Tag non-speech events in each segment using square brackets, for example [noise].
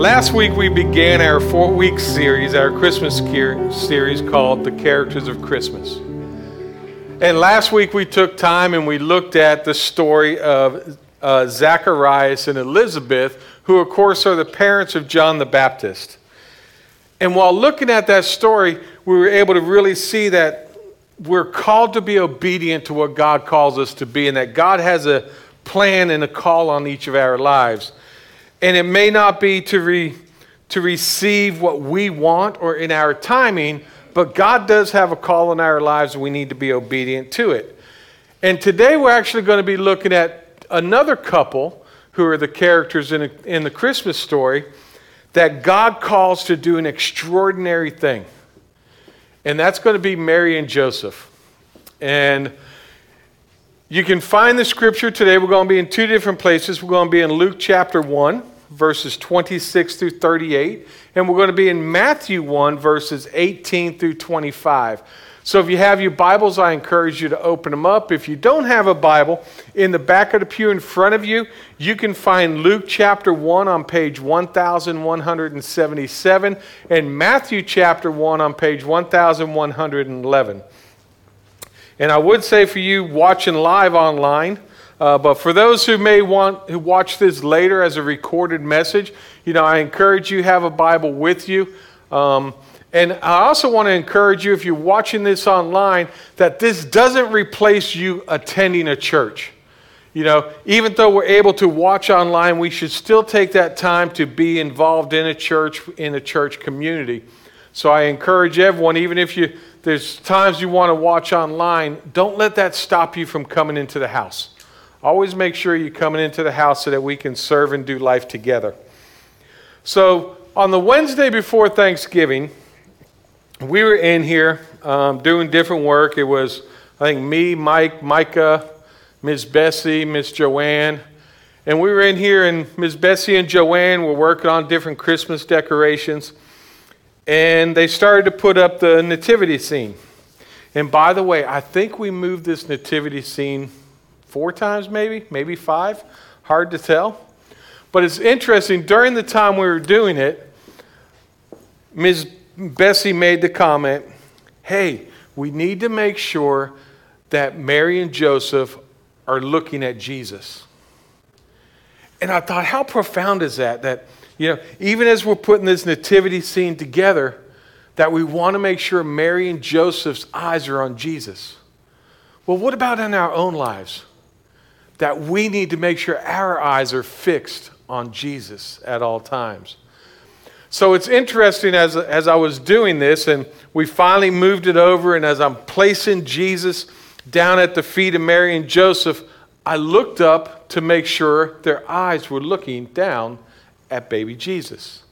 Last week we began our four week series, our Christmas series called The Characters of Christmas. And last week we took time and we looked at the story of uh, Zacharias and Elizabeth, who, of course, are the parents of John the Baptist. And while looking at that story, we were able to really see that we're called to be obedient to what God calls us to be, and that God has a plan and a call on each of our lives. And it may not be to, re, to receive what we want or in our timing, but God does have a call in our lives and we need to be obedient to it. And today we're actually going to be looking at another couple who are the characters in, a, in the Christmas story that God calls to do an extraordinary thing. And that's going to be Mary and Joseph. And you can find the scripture today. We're going to be in two different places. We're going to be in Luke chapter 1 verses 26 through 38, and we're going to be in Matthew 1, verses 18 through 25. So if you have your Bibles, I encourage you to open them up. If you don't have a Bible, in the back of the pew in front of you, you can find Luke chapter 1 on page 1177 and Matthew chapter 1 on page 1111. And I would say for you watching live online, uh, but for those who may want who watch this later as a recorded message, you know, I encourage you have a Bible with you. Um, and I also want to encourage you, if you're watching this online, that this doesn't replace you attending a church. You know, even though we're able to watch online, we should still take that time to be involved in a church, in a church community. So I encourage everyone, even if you there's times you want to watch online, don't let that stop you from coming into the house. Always make sure you're coming into the house so that we can serve and do life together. So, on the Wednesday before Thanksgiving, we were in here um, doing different work. It was, I think, me, Mike, Micah, Miss Bessie, Miss Joanne. And we were in here, and Miss Bessie and Joanne were working on different Christmas decorations. And they started to put up the nativity scene. And by the way, I think we moved this nativity scene four times, maybe, maybe five. Hard to tell. But it's interesting, during the time we were doing it, Ms. Bessie made the comment hey, we need to make sure that Mary and Joseph are looking at Jesus. And I thought, how profound is that? That, you know, even as we're putting this nativity scene together, that we want to make sure Mary and Joseph's eyes are on Jesus. Well, what about in our own lives? That we need to make sure our eyes are fixed on Jesus at all times. So it's interesting as, as I was doing this, and we finally moved it over, and as I'm placing Jesus down at the feet of Mary and Joseph, I looked up to make sure their eyes were looking down at baby Jesus.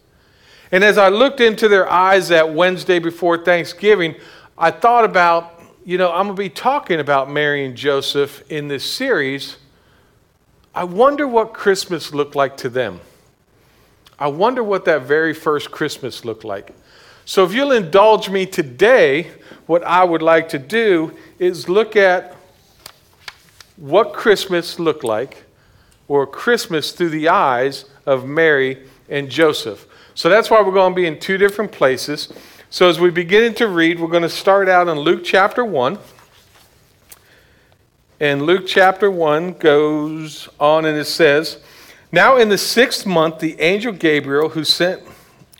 And as I looked into their eyes that Wednesday before Thanksgiving, I thought about, you know, I'm going to be talking about Mary and Joseph in this series I wonder what Christmas looked like to them. I wonder what that very first Christmas looked like. So, if you'll indulge me today, what I would like to do is look at what Christmas looked like, or Christmas through the eyes of Mary and Joseph. So, that's why we're going to be in two different places. So, as we begin to read, we're going to start out in Luke chapter 1. And Luke chapter 1 goes on and it says, Now in the sixth month, the angel Gabriel, who sent,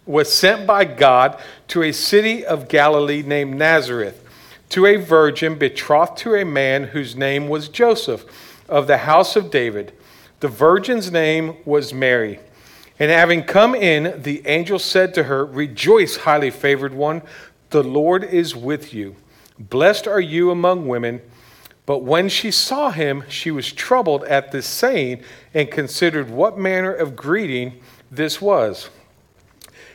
was sent by God to a city of Galilee named Nazareth, to a virgin betrothed to a man whose name was Joseph, of the house of David. The virgin's name was Mary. And having come in, the angel said to her, Rejoice, highly favored one, the Lord is with you. Blessed are you among women. But when she saw him, she was troubled at this saying and considered what manner of greeting this was.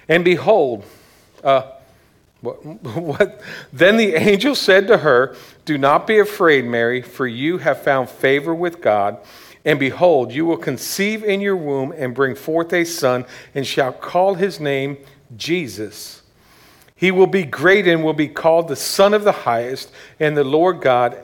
And behold, uh, what, [laughs] what, Then the angel said to her, Do not be afraid, Mary, for you have found favor with God. And behold, you will conceive in your womb and bring forth a son, and shall call his name Jesus. He will be great and will be called the Son of the Highest, and the Lord God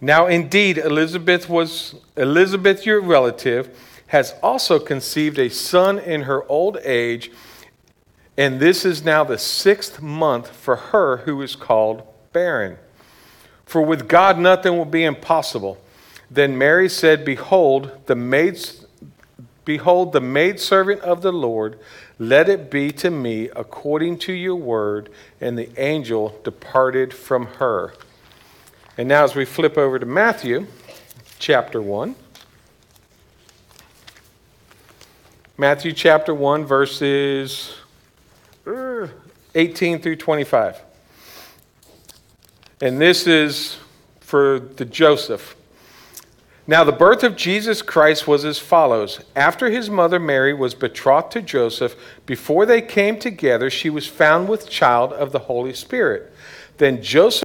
Now, indeed, Elizabeth was Elizabeth, your relative, has also conceived a son in her old age, and this is now the sixth month for her who is called barren. For with God nothing will be impossible. Then Mary said, Behold, the maid's behold, the maidservant of the Lord, let it be to me according to your word. And the angel departed from her. And now, as we flip over to Matthew chapter 1, Matthew chapter 1, verses uh, 18 through 25. And this is for the Joseph. Now, the birth of Jesus Christ was as follows. After his mother Mary was betrothed to Joseph, before they came together, she was found with child of the Holy Spirit. Then Joseph,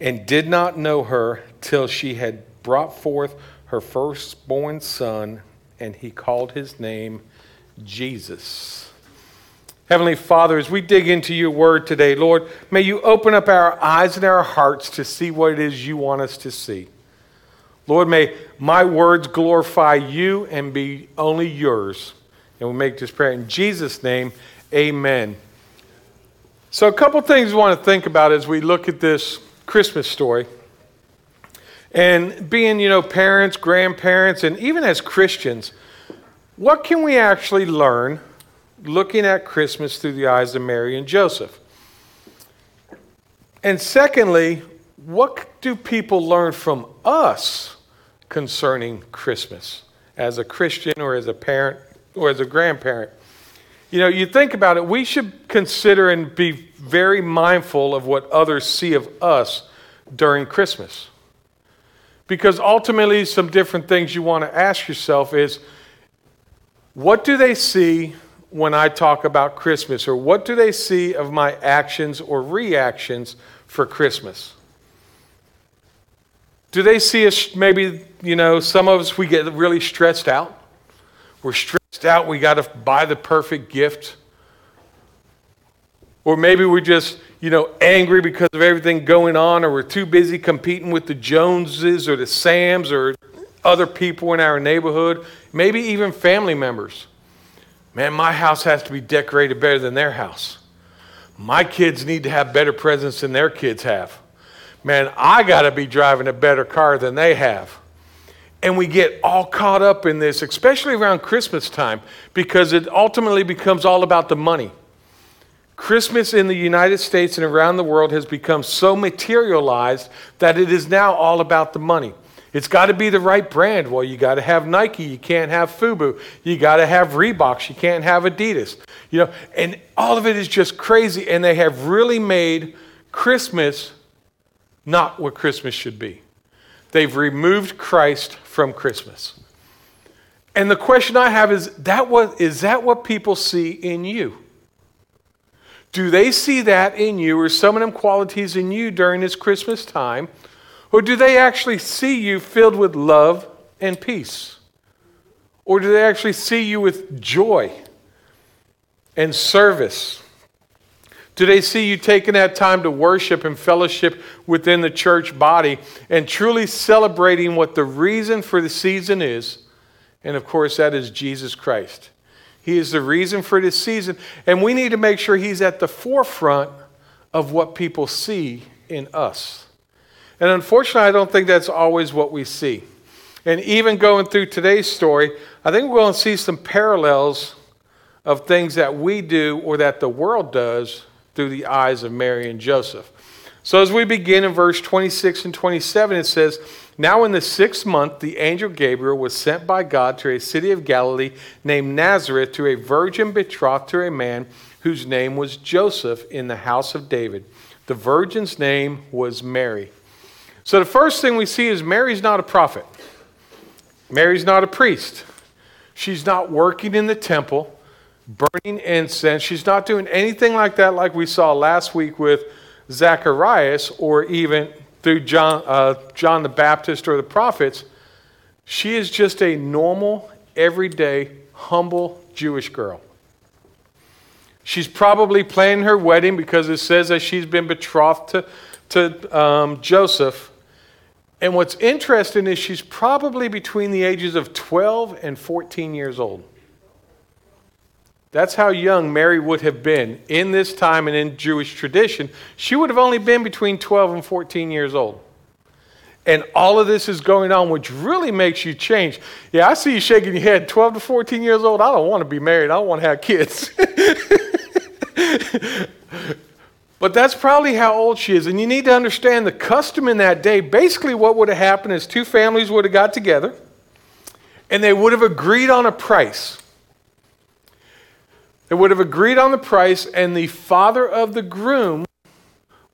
and did not know her till she had brought forth her firstborn son and he called his name Jesus. Heavenly Father, as we dig into your word today, Lord, may you open up our eyes and our hearts to see what it is you want us to see. Lord, may my words glorify you and be only yours. And we make this prayer in Jesus' name. Amen. So, a couple things we want to think about as we look at this Christmas story. And being, you know, parents, grandparents, and even as Christians, what can we actually learn looking at Christmas through the eyes of Mary and Joseph? And secondly, what do people learn from us concerning Christmas as a Christian or as a parent or as a grandparent? You know, you think about it, we should consider and be very mindful of what others see of us during Christmas. Because ultimately, some different things you want to ask yourself is what do they see when I talk about Christmas? Or what do they see of my actions or reactions for Christmas? Do they see us, maybe, you know, some of us, we get really stressed out. We're stressed out, we got to buy the perfect gift. Or maybe we're just, you know, angry because of everything going on, or we're too busy competing with the Joneses or the Sams or other people in our neighborhood, maybe even family members. Man, my house has to be decorated better than their house. My kids need to have better presents than their kids have. Man, I got to be driving a better car than they have. And we get all caught up in this, especially around Christmas time, because it ultimately becomes all about the money. Christmas in the United States and around the world has become so materialized that it is now all about the money. It's got to be the right brand. Well, you got to have Nike. You can't have FUBU. You got to have Reeboks. You can't have Adidas. You know, and all of it is just crazy. And they have really made Christmas not what Christmas should be. They've removed Christ from Christmas. And the question I have is that what is that what people see in you? Do they see that in you or some of them qualities in you during this Christmas time? Or do they actually see you filled with love and peace? Or do they actually see you with joy and service? Do they see you taking that time to worship and fellowship within the church body and truly celebrating what the reason for the season is? And of course, that is Jesus Christ. He is the reason for this season, and we need to make sure He's at the forefront of what people see in us. And unfortunately, I don't think that's always what we see. And even going through today's story, I think we're going to see some parallels of things that we do or that the world does through the eyes of Mary and Joseph. So as we begin in verse 26 and 27, it says, Now in the sixth month, the angel Gabriel was sent by God to a city of Galilee named Nazareth to a virgin betrothed to a man whose name was Joseph in the house of David. The virgin's name was Mary. So the first thing we see is Mary's not a prophet. Mary's not a priest. She's not working in the temple burning incense. She's not doing anything like that, like we saw last week with Zacharias or even through John, uh, John the Baptist or the prophets. She is just a normal, everyday, humble Jewish girl. She's probably planning her wedding because it says that she's been betrothed to, to um, Joseph. And what's interesting is she's probably between the ages of 12 and 14 years old. That's how young Mary would have been in this time and in Jewish tradition. She would have only been between 12 and 14 years old. And all of this is going on, which really makes you change. Yeah, I see you shaking your head. 12 to 14 years old, I don't want to be married. I don't want to have kids. [laughs] but that's probably how old she is. And you need to understand the custom in that day. Basically, what would have happened is two families would have got together and they would have agreed on a price. They would have agreed on the price, and the father of the groom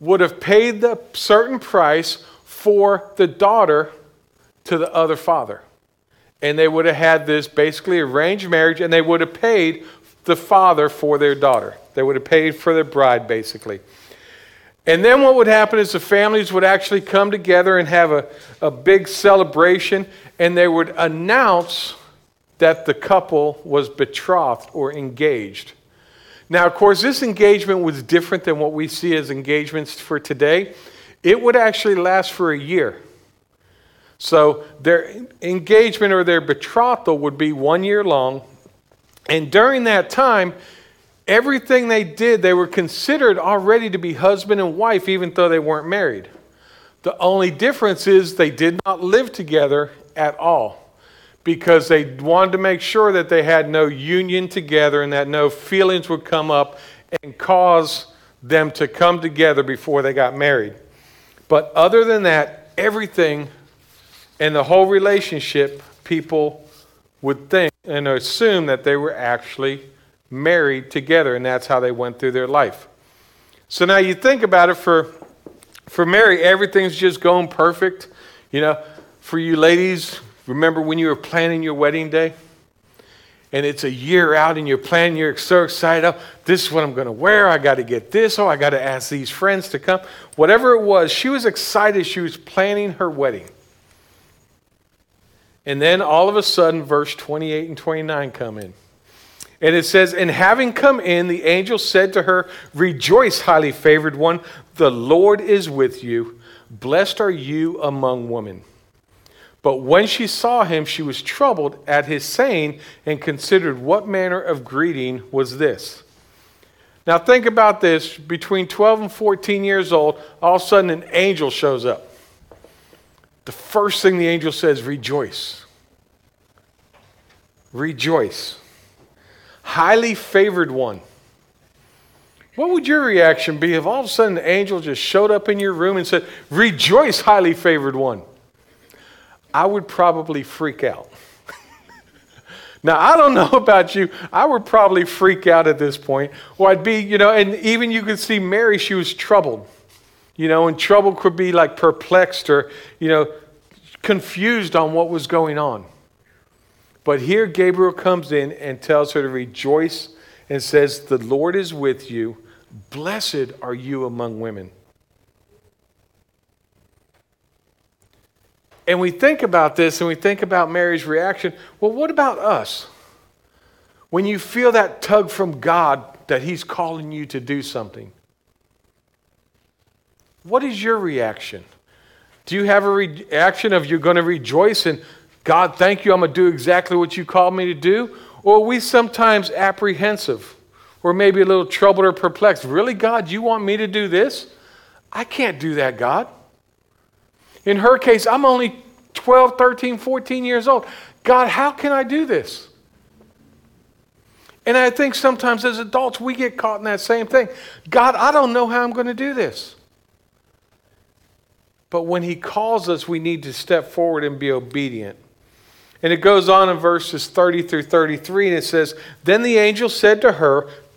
would have paid the certain price for the daughter to the other father. And they would have had this basically arranged marriage, and they would have paid the father for their daughter. They would have paid for their bride, basically. And then what would happen is the families would actually come together and have a, a big celebration, and they would announce that the couple was betrothed or engaged. Now, of course, this engagement was different than what we see as engagements for today. It would actually last for a year. So their engagement or their betrothal would be one year long. And during that time, everything they did, they were considered already to be husband and wife, even though they weren't married. The only difference is they did not live together at all because they wanted to make sure that they had no union together and that no feelings would come up and cause them to come together before they got married. But other than that, everything and the whole relationship, people would think and assume that they were actually married together, and that's how they went through their life. So now you think about it for for Mary, everything's just going perfect. You know, for you ladies, Remember when you were planning your wedding day? And it's a year out and you're planning, you're so excited. Oh, this is what I'm going to wear. I got to get this. Oh, I got to ask these friends to come. Whatever it was, she was excited. She was planning her wedding. And then all of a sudden, verse 28 and 29 come in. And it says, And having come in, the angel said to her, Rejoice, highly favored one, the Lord is with you. Blessed are you among women. But when she saw him, she was troubled at his saying and considered what manner of greeting was this. Now, think about this between 12 and 14 years old, all of a sudden an angel shows up. The first thing the angel says, rejoice. Rejoice. Highly favored one. What would your reaction be if all of a sudden the angel just showed up in your room and said, Rejoice, highly favored one? I would probably freak out. [laughs] now, I don't [laughs] know about you. I would probably freak out at this point. Or I'd be, you know, and even you could see Mary, she was troubled. You know, and trouble could be like perplexed or, you know, confused on what was going on. But here Gabriel comes in and tells her to rejoice and says, The Lord is with you. Blessed are you among women. And we think about this and we think about Mary's reaction. Well, what about us? When you feel that tug from God that He's calling you to do something. What is your reaction? Do you have a reaction of you're going to rejoice and God, thank you, I'm going to do exactly what you called me to do? Or are we sometimes apprehensive or maybe a little troubled or perplexed? Really, God, you want me to do this? I can't do that, God. In her case, I'm only 12, 13, 14 years old. God, how can I do this? And I think sometimes as adults, we get caught in that same thing. God, I don't know how I'm going to do this. But when He calls us, we need to step forward and be obedient. And it goes on in verses 30 through 33, and it says, Then the angel said to her,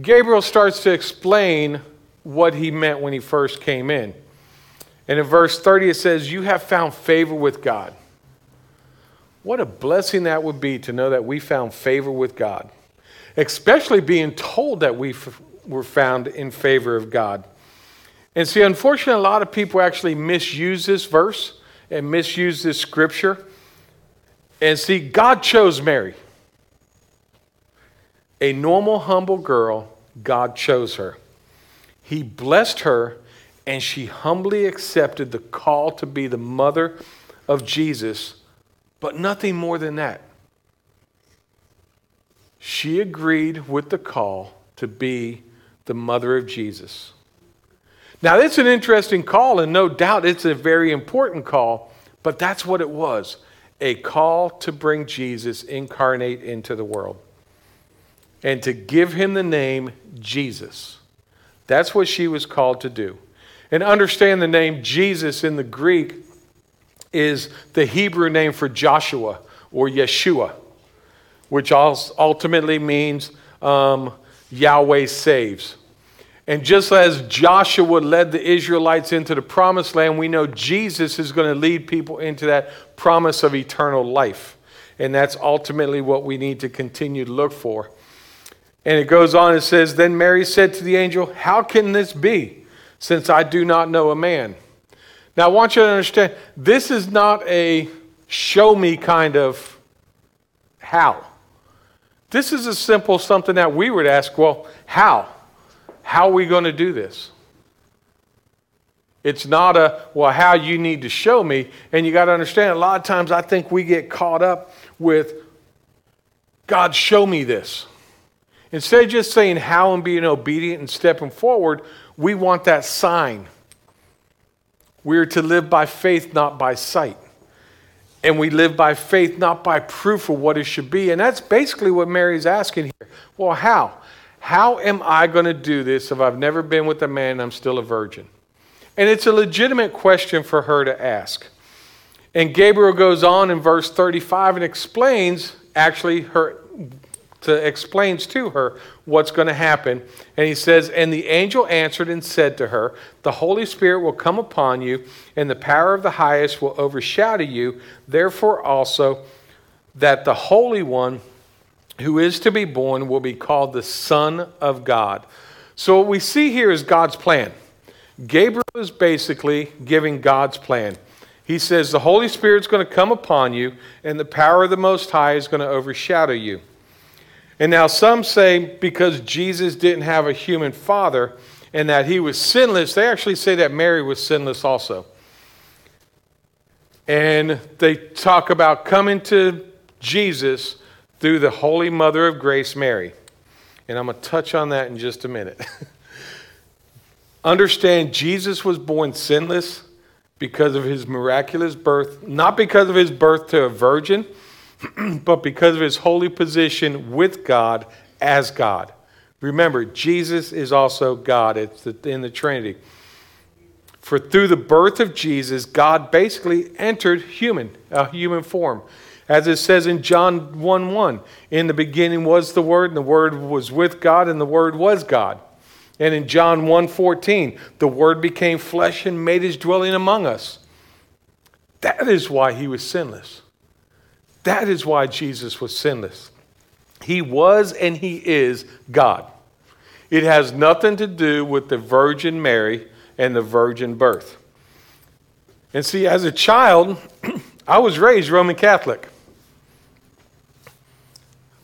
Gabriel starts to explain what he meant when he first came in. And in verse 30, it says, You have found favor with God. What a blessing that would be to know that we found favor with God, especially being told that we f- were found in favor of God. And see, unfortunately, a lot of people actually misuse this verse and misuse this scripture. And see, God chose Mary. A normal, humble girl, God chose her. He blessed her, and she humbly accepted the call to be the mother of Jesus but nothing more than that. She agreed with the call to be the mother of Jesus. Now, it's an interesting call, and no doubt it's a very important call, but that's what it was a call to bring Jesus incarnate into the world and to give him the name Jesus. That's what she was called to do. And understand the name Jesus in the Greek is the Hebrew name for Joshua or Yeshua, which ultimately means um, Yahweh saves. And just as Joshua led the Israelites into the promised land, we know Jesus is going to lead people into that promise of eternal life. And that's ultimately what we need to continue to look for. And it goes on, it says, Then Mary said to the angel, How can this be, since I do not know a man? Now, I want you to understand this is not a show me kind of how. This is a simple something that we would ask well, how? How are we going to do this? It's not a, well, how you need to show me. And you got to understand, a lot of times I think we get caught up with, God, show me this. Instead of just saying how and being obedient and stepping forward, we want that sign. We are to live by faith, not by sight. And we live by faith, not by proof of what it should be. And that's basically what Mary's asking here. Well, how? How am I going to do this if I've never been with a man and I'm still a virgin? And it's a legitimate question for her to ask. And Gabriel goes on in verse 35 and explains actually her to explains to her what's going to happen. And he says, And the angel answered and said to her, The Holy Spirit will come upon you, and the power of the highest will overshadow you. Therefore, also, that the Holy One who is to be born will be called the Son of God. So, what we see here is God's plan. Gabriel is basically giving God's plan. He says, The Holy Spirit's going to come upon you, and the power of the Most High is going to overshadow you. And now some say because Jesus didn't have a human father and that he was sinless, they actually say that Mary was sinless also. And they talk about coming to Jesus through the Holy Mother of Grace, Mary. And I'm going to touch on that in just a minute. [laughs] Understand, Jesus was born sinless because of his miraculous birth, not because of his birth to a virgin [clears throat] but because of his holy position with God as God. Remember, Jesus is also God. It's in the Trinity. For through the birth of Jesus, God basically entered human, a human form. As it says in John 1 1, in the beginning was the Word, and the Word was with God, and the Word was God. And in John 1:14, the word became flesh and made his dwelling among us. That is why he was sinless. That is why Jesus was sinless. He was and he is God. It has nothing to do with the Virgin Mary and the virgin birth. And see, as a child, [clears throat] I was raised Roman Catholic.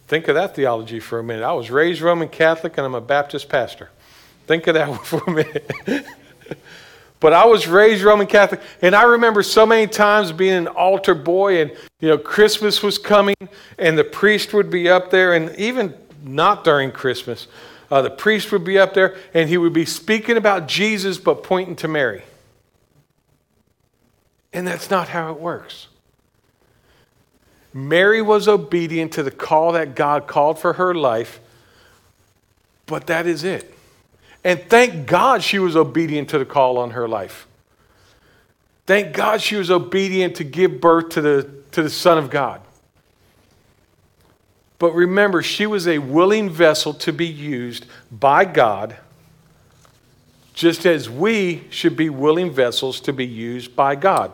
Think of that theology for a minute. I was raised Roman Catholic and I'm a Baptist pastor. Think of that [laughs] for a minute. But I was raised Roman Catholic, and I remember so many times being an altar boy, and you know, Christmas was coming, and the priest would be up there, and even not during Christmas, uh, the priest would be up there, and he would be speaking about Jesus, but pointing to Mary. And that's not how it works. Mary was obedient to the call that God called for her life, but that is it. And thank God she was obedient to the call on her life. Thank God she was obedient to give birth to the, to the Son of God. But remember, she was a willing vessel to be used by God, just as we should be willing vessels to be used by God.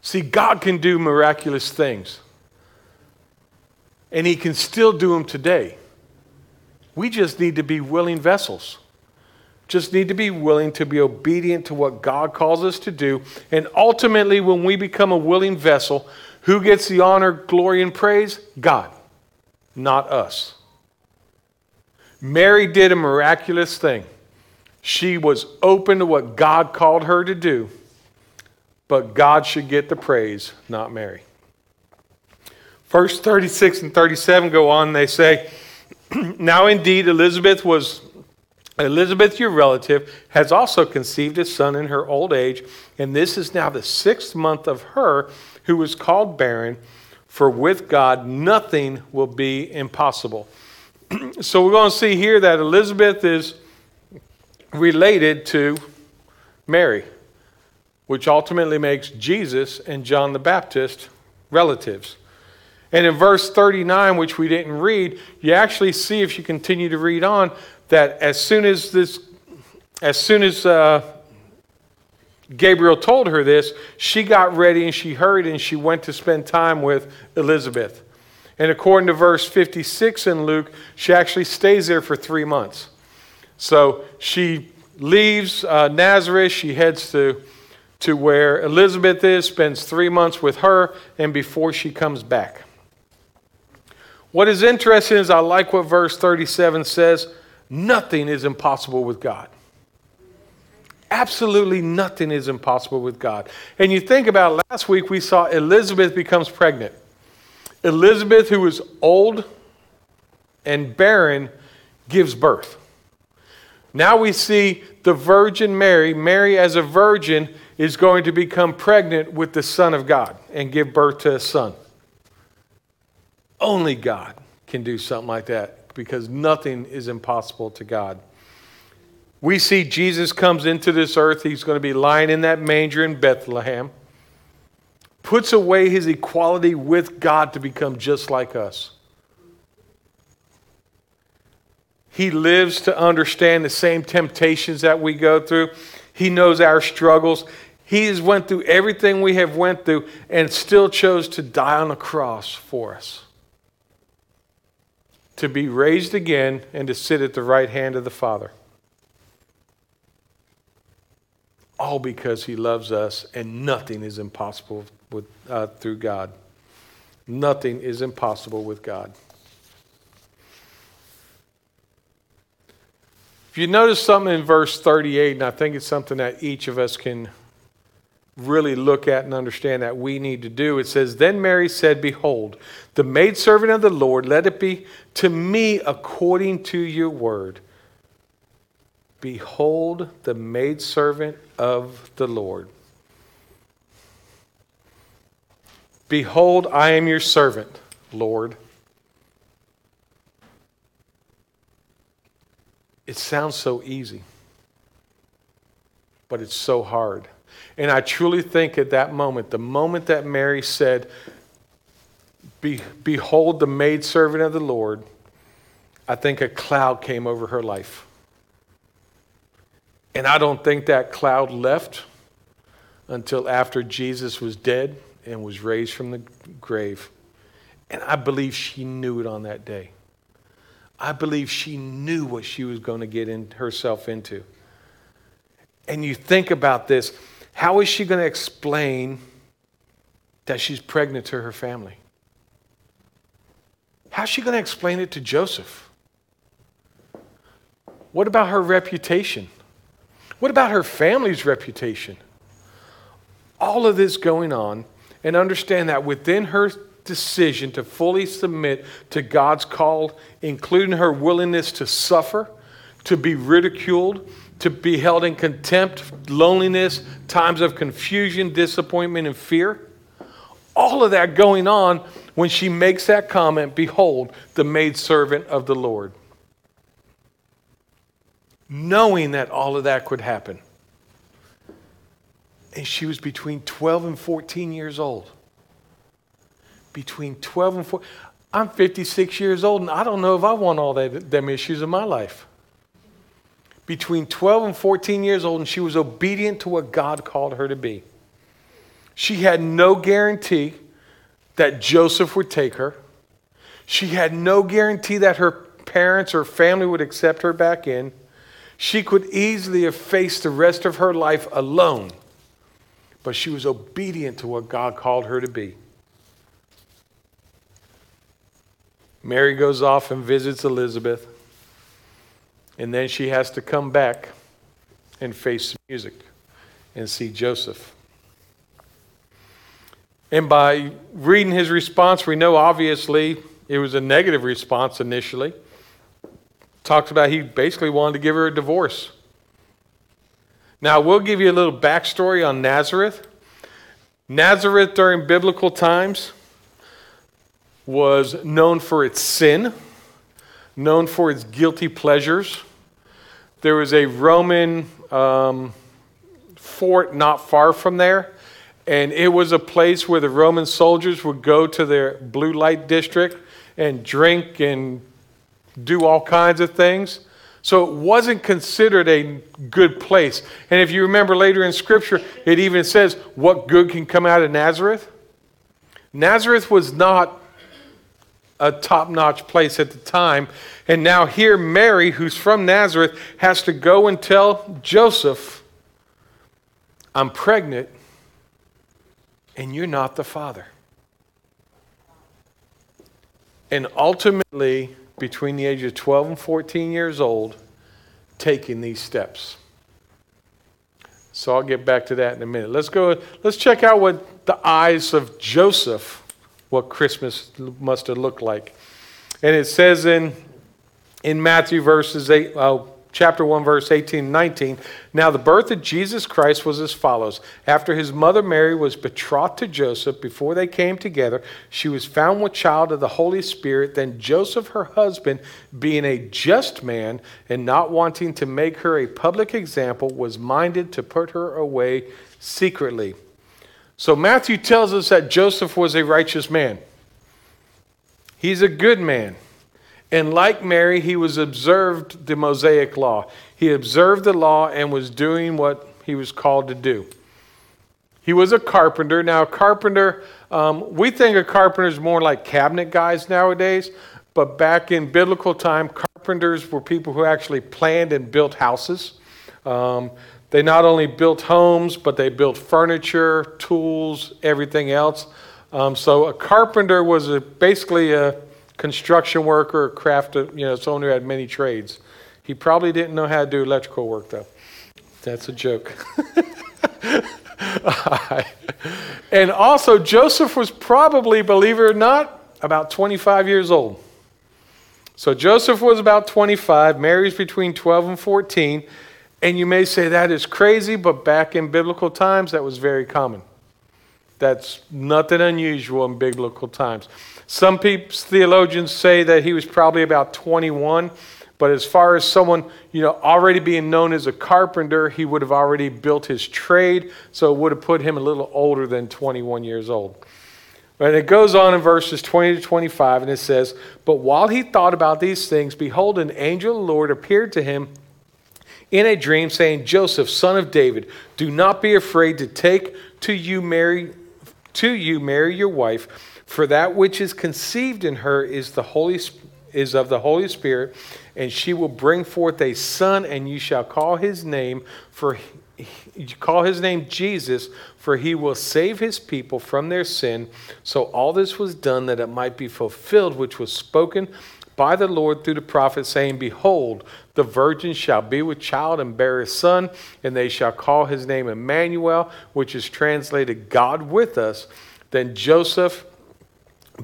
See, God can do miraculous things. And He can still do them today. We just need to be willing vessels. Just need to be willing to be obedient to what God calls us to do. And ultimately, when we become a willing vessel, who gets the honor, glory, and praise? God, not us. Mary did a miraculous thing. She was open to what God called her to do but God should get the praise, not Mary. Verse 36 and 37 go on, they say, [clears throat] Now indeed Elizabeth was Elizabeth, your relative, has also conceived a son in her old age, and this is now the sixth month of her who was called barren, for with God nothing will be impossible. [clears throat] so we're going to see here that Elizabeth is related to Mary which ultimately makes Jesus and John the Baptist relatives. And in verse 39, which we didn't read, you actually see, if you continue to read on, that as soon as this, as soon as uh, Gabriel told her this, she got ready and she hurried and she went to spend time with Elizabeth. And according to verse 56 in Luke, she actually stays there for three months. So she leaves uh, Nazareth, she heads to to where Elizabeth is, spends three months with her, and before she comes back. What is interesting is I like what verse 37 says nothing is impossible with God. Absolutely nothing is impossible with God. And you think about last week, we saw Elizabeth becomes pregnant. Elizabeth, who is old and barren, gives birth. Now we see the Virgin Mary, Mary as a virgin, is going to become pregnant with the Son of God and give birth to a son. Only God can do something like that because nothing is impossible to God. We see Jesus comes into this earth. He's going to be lying in that manger in Bethlehem, puts away his equality with God to become just like us. He lives to understand the same temptations that we go through. He knows our struggles. He has went through everything we have went through and still chose to die on a cross for us. To be raised again and to sit at the right hand of the Father. All because he loves us and nothing is impossible with, uh, through God. Nothing is impossible with God. If you notice something in verse 38, and I think it's something that each of us can really look at and understand that we need to do. It says, Then Mary said, Behold, the maidservant of the Lord, let it be to me according to your word. Behold, the maidservant of the Lord. Behold, I am your servant, Lord. It sounds so easy, but it's so hard. And I truly think at that moment, the moment that Mary said, Be, Behold the maidservant of the Lord, I think a cloud came over her life. And I don't think that cloud left until after Jesus was dead and was raised from the grave. And I believe she knew it on that day. I believe she knew what she was going to get in, herself into. And you think about this how is she going to explain that she's pregnant to her family? How's she going to explain it to Joseph? What about her reputation? What about her family's reputation? All of this going on, and understand that within her decision to fully submit to God's call, including her willingness to suffer, to be ridiculed, to be held in contempt, loneliness, times of confusion, disappointment, and fear. All of that going on when she makes that comment Behold, the maidservant of the Lord. Knowing that all of that could happen. And she was between 12 and 14 years old. Between 12 and 14. I'm 56 years old, and I don't know if I want all that, them issues in my life between 12 and 14 years old, and she was obedient to what God called her to be. She had no guarantee that Joseph would take her. She had no guarantee that her parents or family would accept her back in. She could easily have faced the rest of her life alone, but she was obedient to what God called her to be. Mary goes off and visits Elizabeth. And then she has to come back and face music and see Joseph. And by reading his response, we know obviously it was a negative response initially. Talks about he basically wanted to give her a divorce. Now, we'll give you a little backstory on Nazareth. Nazareth during biblical times was known for its sin, known for its guilty pleasures, there was a Roman um, fort not far from there, and it was a place where the Roman soldiers would go to their blue light district and drink and do all kinds of things. So it wasn't considered a good place. And if you remember later in Scripture, it even says, What good can come out of Nazareth? Nazareth was not a top notch place at the time. And now, here, Mary, who's from Nazareth, has to go and tell Joseph, I'm pregnant, and you're not the father. And ultimately, between the age of 12 and 14 years old, taking these steps. So I'll get back to that in a minute. Let's go, let's check out what the eyes of Joseph what Christmas must have looked like. And it says in, in Matthew verses 8, uh, chapter 1, verse 18 and 19, Now the birth of Jesus Christ was as follows. After his mother Mary was betrothed to Joseph, before they came together, she was found with child of the Holy Spirit. Then Joseph, her husband, being a just man and not wanting to make her a public example, was minded to put her away secretly. So Matthew tells us that Joseph was a righteous man. He's a good man. And like Mary, he was observed the Mosaic law. He observed the law and was doing what he was called to do. He was a carpenter. Now, a carpenter, um, we think of carpenters more like cabinet guys nowadays, but back in biblical time, carpenters were people who actually planned and built houses. Um, they not only built homes, but they built furniture, tools, everything else. Um, so a carpenter was a, basically a construction worker, a craft, you know, someone who had many trades. He probably didn't know how to do electrical work, though. That's a joke. [laughs] and also, Joseph was probably, believe it or not, about 25 years old. So Joseph was about 25, Mary's between 12 and 14. And you may say that is crazy, but back in biblical times, that was very common. That's nothing unusual in biblical times. Some people, theologians say that he was probably about 21, but as far as someone, you know, already being known as a carpenter, he would have already built his trade, so it would have put him a little older than 21 years old. And it goes on in verses 20 to 25, and it says, But while he thought about these things, behold, an angel of the Lord appeared to him in a dream, saying, Joseph, son of David, do not be afraid to take to you Mary to you Mary your wife, for that which is conceived in her is the Holy is of the Holy Spirit, and she will bring forth a son, and you shall call his name for call his name Jesus, for he will save his people from their sin. So all this was done that it might be fulfilled, which was spoken by the Lord through the prophet, saying, Behold, the virgin shall be with child and bear a son, and they shall call his name Emmanuel, which is translated God with us. Then Joseph,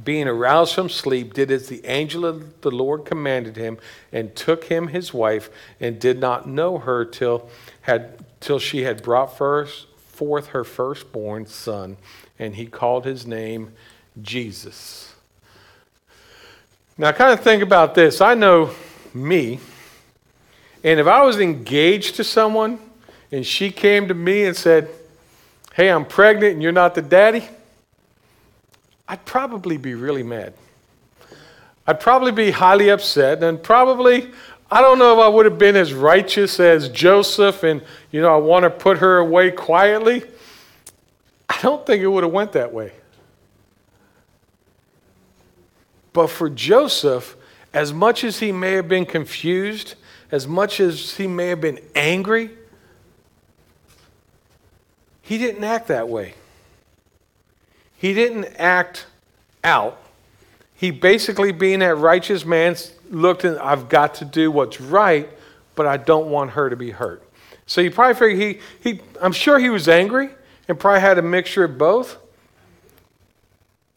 being aroused from sleep, did as the angel of the Lord commanded him, and took him his wife, and did not know her till had till she had brought first, forth her firstborn son, and he called his name Jesus. Now, kind of think about this. I know me, and if I was engaged to someone and she came to me and said, Hey, I'm pregnant and you're not the daddy, I'd probably be really mad. I'd probably be highly upset and probably, I don't know if I would have been as righteous as Joseph and, you know, I want to put her away quietly. I don't think it would have went that way. But for Joseph, as much as he may have been confused, as much as he may have been angry, he didn't act that way. He didn't act out. He basically, being that righteous man, looked and I've got to do what's right, but I don't want her to be hurt. So you probably figure he, he I'm sure he was angry and probably had a mixture of both,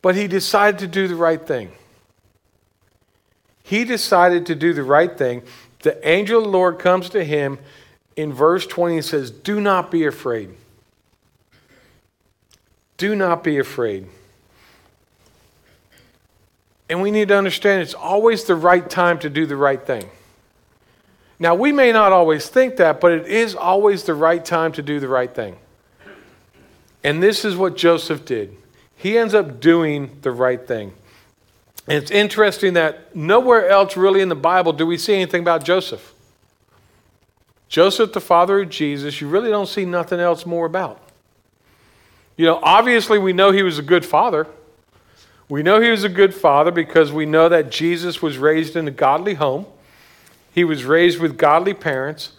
but he decided to do the right thing. He decided to do the right thing. The angel of the Lord comes to him in verse 20 and says, Do not be afraid. Do not be afraid. And we need to understand it's always the right time to do the right thing. Now, we may not always think that, but it is always the right time to do the right thing. And this is what Joseph did. He ends up doing the right thing. And it's interesting that nowhere else really in the Bible do we see anything about Joseph. Joseph, the father of Jesus, you really don't see nothing else more about. You know, obviously, we know he was a good father. We know he was a good father because we know that Jesus was raised in a godly home. He was raised with godly parents.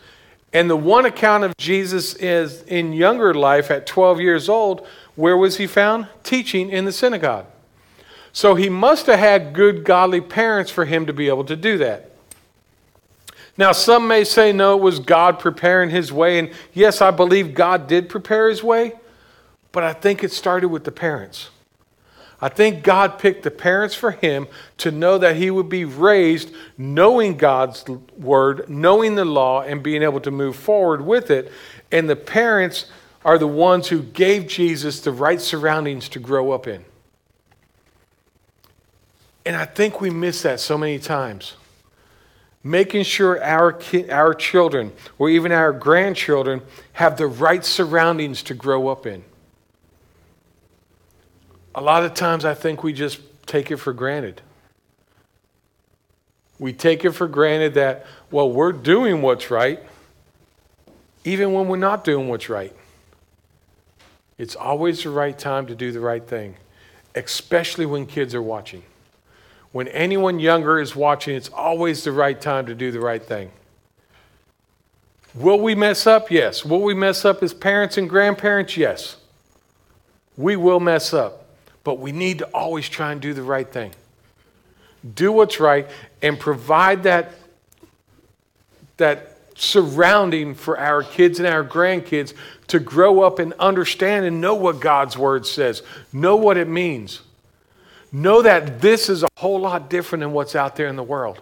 And the one account of Jesus is in younger life at 12 years old, where was he found? Teaching in the synagogue. So he must have had good, godly parents for him to be able to do that. Now, some may say, no, it was God preparing his way. And yes, I believe God did prepare his way, but I think it started with the parents. I think God picked the parents for him to know that he would be raised knowing God's word, knowing the law, and being able to move forward with it. And the parents are the ones who gave Jesus the right surroundings to grow up in. And I think we miss that so many times. Making sure our, ki- our children or even our grandchildren have the right surroundings to grow up in. A lot of times I think we just take it for granted. We take it for granted that, well, we're doing what's right, even when we're not doing what's right. It's always the right time to do the right thing, especially when kids are watching. When anyone younger is watching, it's always the right time to do the right thing. Will we mess up? Yes. Will we mess up as parents and grandparents? Yes. We will mess up. But we need to always try and do the right thing. Do what's right and provide that, that surrounding for our kids and our grandkids to grow up and understand and know what God's word says, know what it means. Know that this is a whole lot different than what's out there in the world.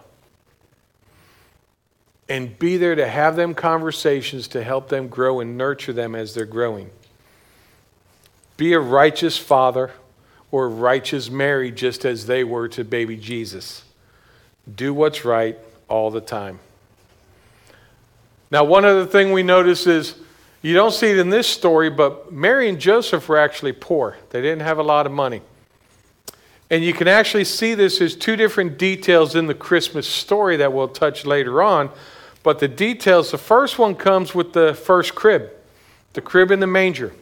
And be there to have them conversations to help them grow and nurture them as they're growing. Be a righteous father or righteous Mary just as they were to baby Jesus. Do what's right all the time. Now, one other thing we notice is you don't see it in this story, but Mary and Joseph were actually poor. They didn't have a lot of money. And you can actually see this as two different details in the Christmas story that we'll touch later on. But the details, the first one comes with the first crib, the crib in the manger.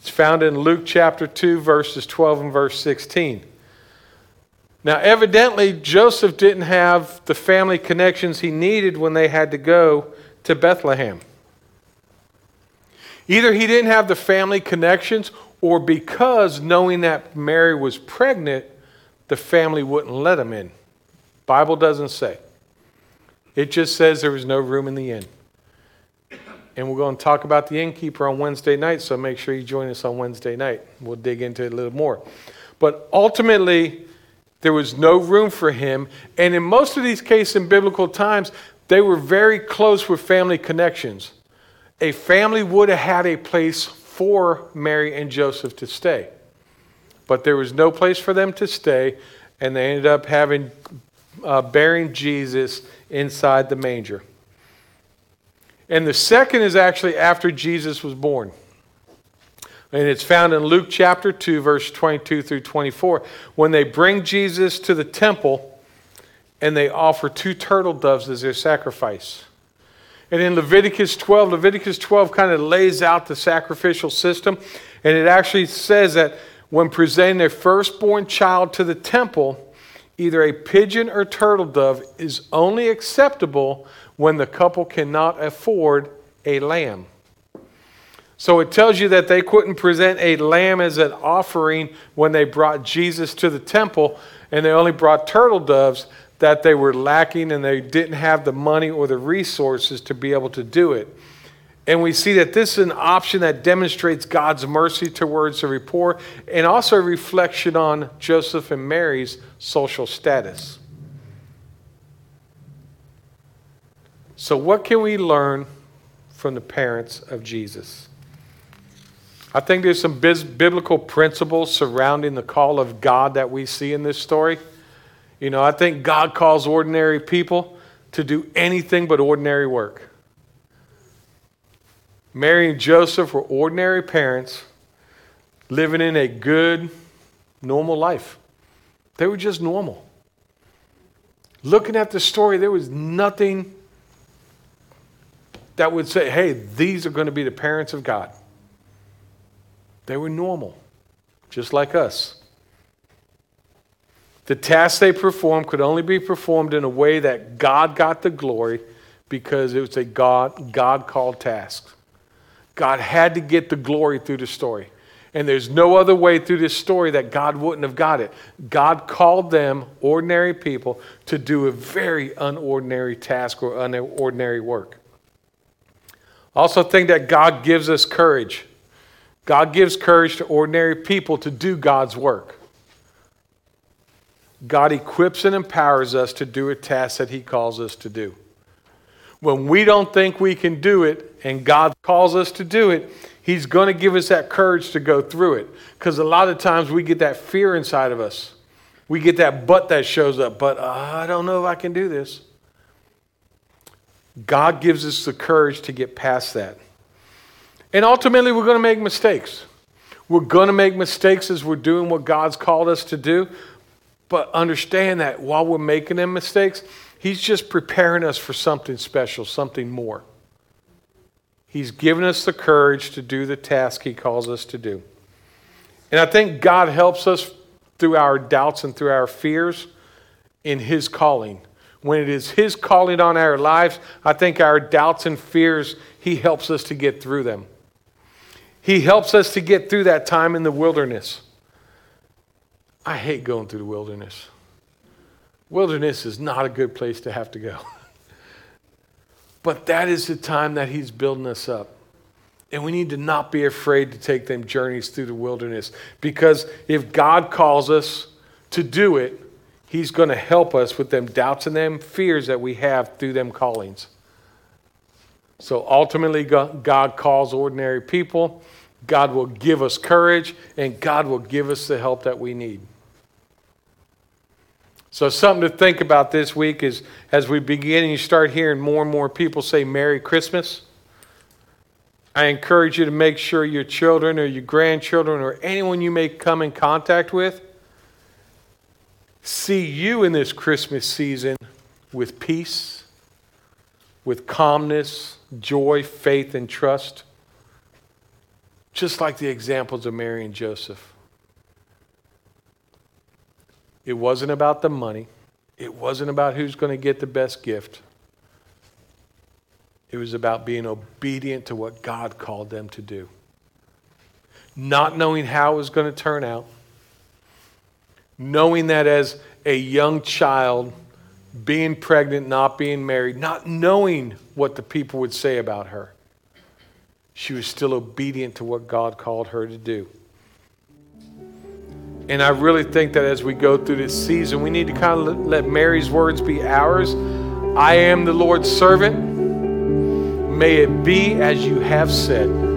It's found in Luke chapter 2, verses 12 and verse 16. Now, evidently, Joseph didn't have the family connections he needed when they had to go to Bethlehem. Either he didn't have the family connections, or because knowing that Mary was pregnant, the family wouldn't let him in. Bible doesn't say. It just says there was no room in the inn. And we're going to talk about the innkeeper on Wednesday night, so make sure you join us on Wednesday night. We'll dig into it a little more. But ultimately, there was no room for him. And in most of these cases in biblical times, they were very close with family connections. A family would have had a place for Mary and Joseph to stay. But there was no place for them to stay, and they ended up having uh, bearing Jesus inside the manger. And the second is actually after Jesus was born. And it's found in Luke chapter 2, verse 22 through 24. When they bring Jesus to the temple and they offer two turtle doves as their sacrifice. And in Leviticus 12, Leviticus 12 kind of lays out the sacrificial system. And it actually says that when presenting their firstborn child to the temple, either a pigeon or turtle dove is only acceptable when the couple cannot afford a lamb. So it tells you that they couldn't present a lamb as an offering when they brought Jesus to the temple, and they only brought turtle doves, that they were lacking and they didn't have the money or the resources to be able to do it. And we see that this is an option that demonstrates God's mercy towards the poor and also a reflection on Joseph and Mary's social status. So, what can we learn from the parents of Jesus? I think there's some biblical principles surrounding the call of God that we see in this story. You know, I think God calls ordinary people to do anything but ordinary work. Mary and Joseph were ordinary parents living in a good, normal life. They were just normal. Looking at the story, there was nothing that would say, hey, these are going to be the parents of God. They were normal, just like us. The tasks they performed could only be performed in a way that God got the glory because it was a God, God called task. God had to get the glory through the story. And there's no other way through this story that God wouldn't have got it. God called them, ordinary people, to do a very unordinary task or unordinary work. Also, think that God gives us courage. God gives courage to ordinary people to do God's work. God equips and empowers us to do a task that He calls us to do. When we don't think we can do it and God calls us to do it, He's going to give us that courage to go through it. Because a lot of times we get that fear inside of us. We get that but that shows up, but uh, I don't know if I can do this. God gives us the courage to get past that. And ultimately, we're going to make mistakes. We're going to make mistakes as we're doing what God's called us to do. But understand that while we're making them mistakes, He's just preparing us for something special, something more. He's given us the courage to do the task He calls us to do. And I think God helps us through our doubts and through our fears in His calling. When it is His calling on our lives, I think our doubts and fears, He helps us to get through them. He helps us to get through that time in the wilderness. I hate going through the wilderness. Wilderness is not a good place to have to go. [laughs] but that is the time that He's building us up. And we need to not be afraid to take them journeys through the wilderness because if God calls us to do it, He's going to help us with them doubts and them fears that we have through them callings. So ultimately, God calls ordinary people God will give us courage, and God will give us the help that we need. So, something to think about this week is as we begin and you start hearing more and more people say Merry Christmas. I encourage you to make sure your children or your grandchildren or anyone you may come in contact with see you in this Christmas season with peace, with calmness, joy, faith, and trust. Just like the examples of Mary and Joseph. It wasn't about the money. It wasn't about who's going to get the best gift. It was about being obedient to what God called them to do. Not knowing how it was going to turn out. Knowing that as a young child, being pregnant, not being married, not knowing what the people would say about her, she was still obedient to what God called her to do. And I really think that as we go through this season, we need to kind of let Mary's words be ours. I am the Lord's servant. May it be as you have said.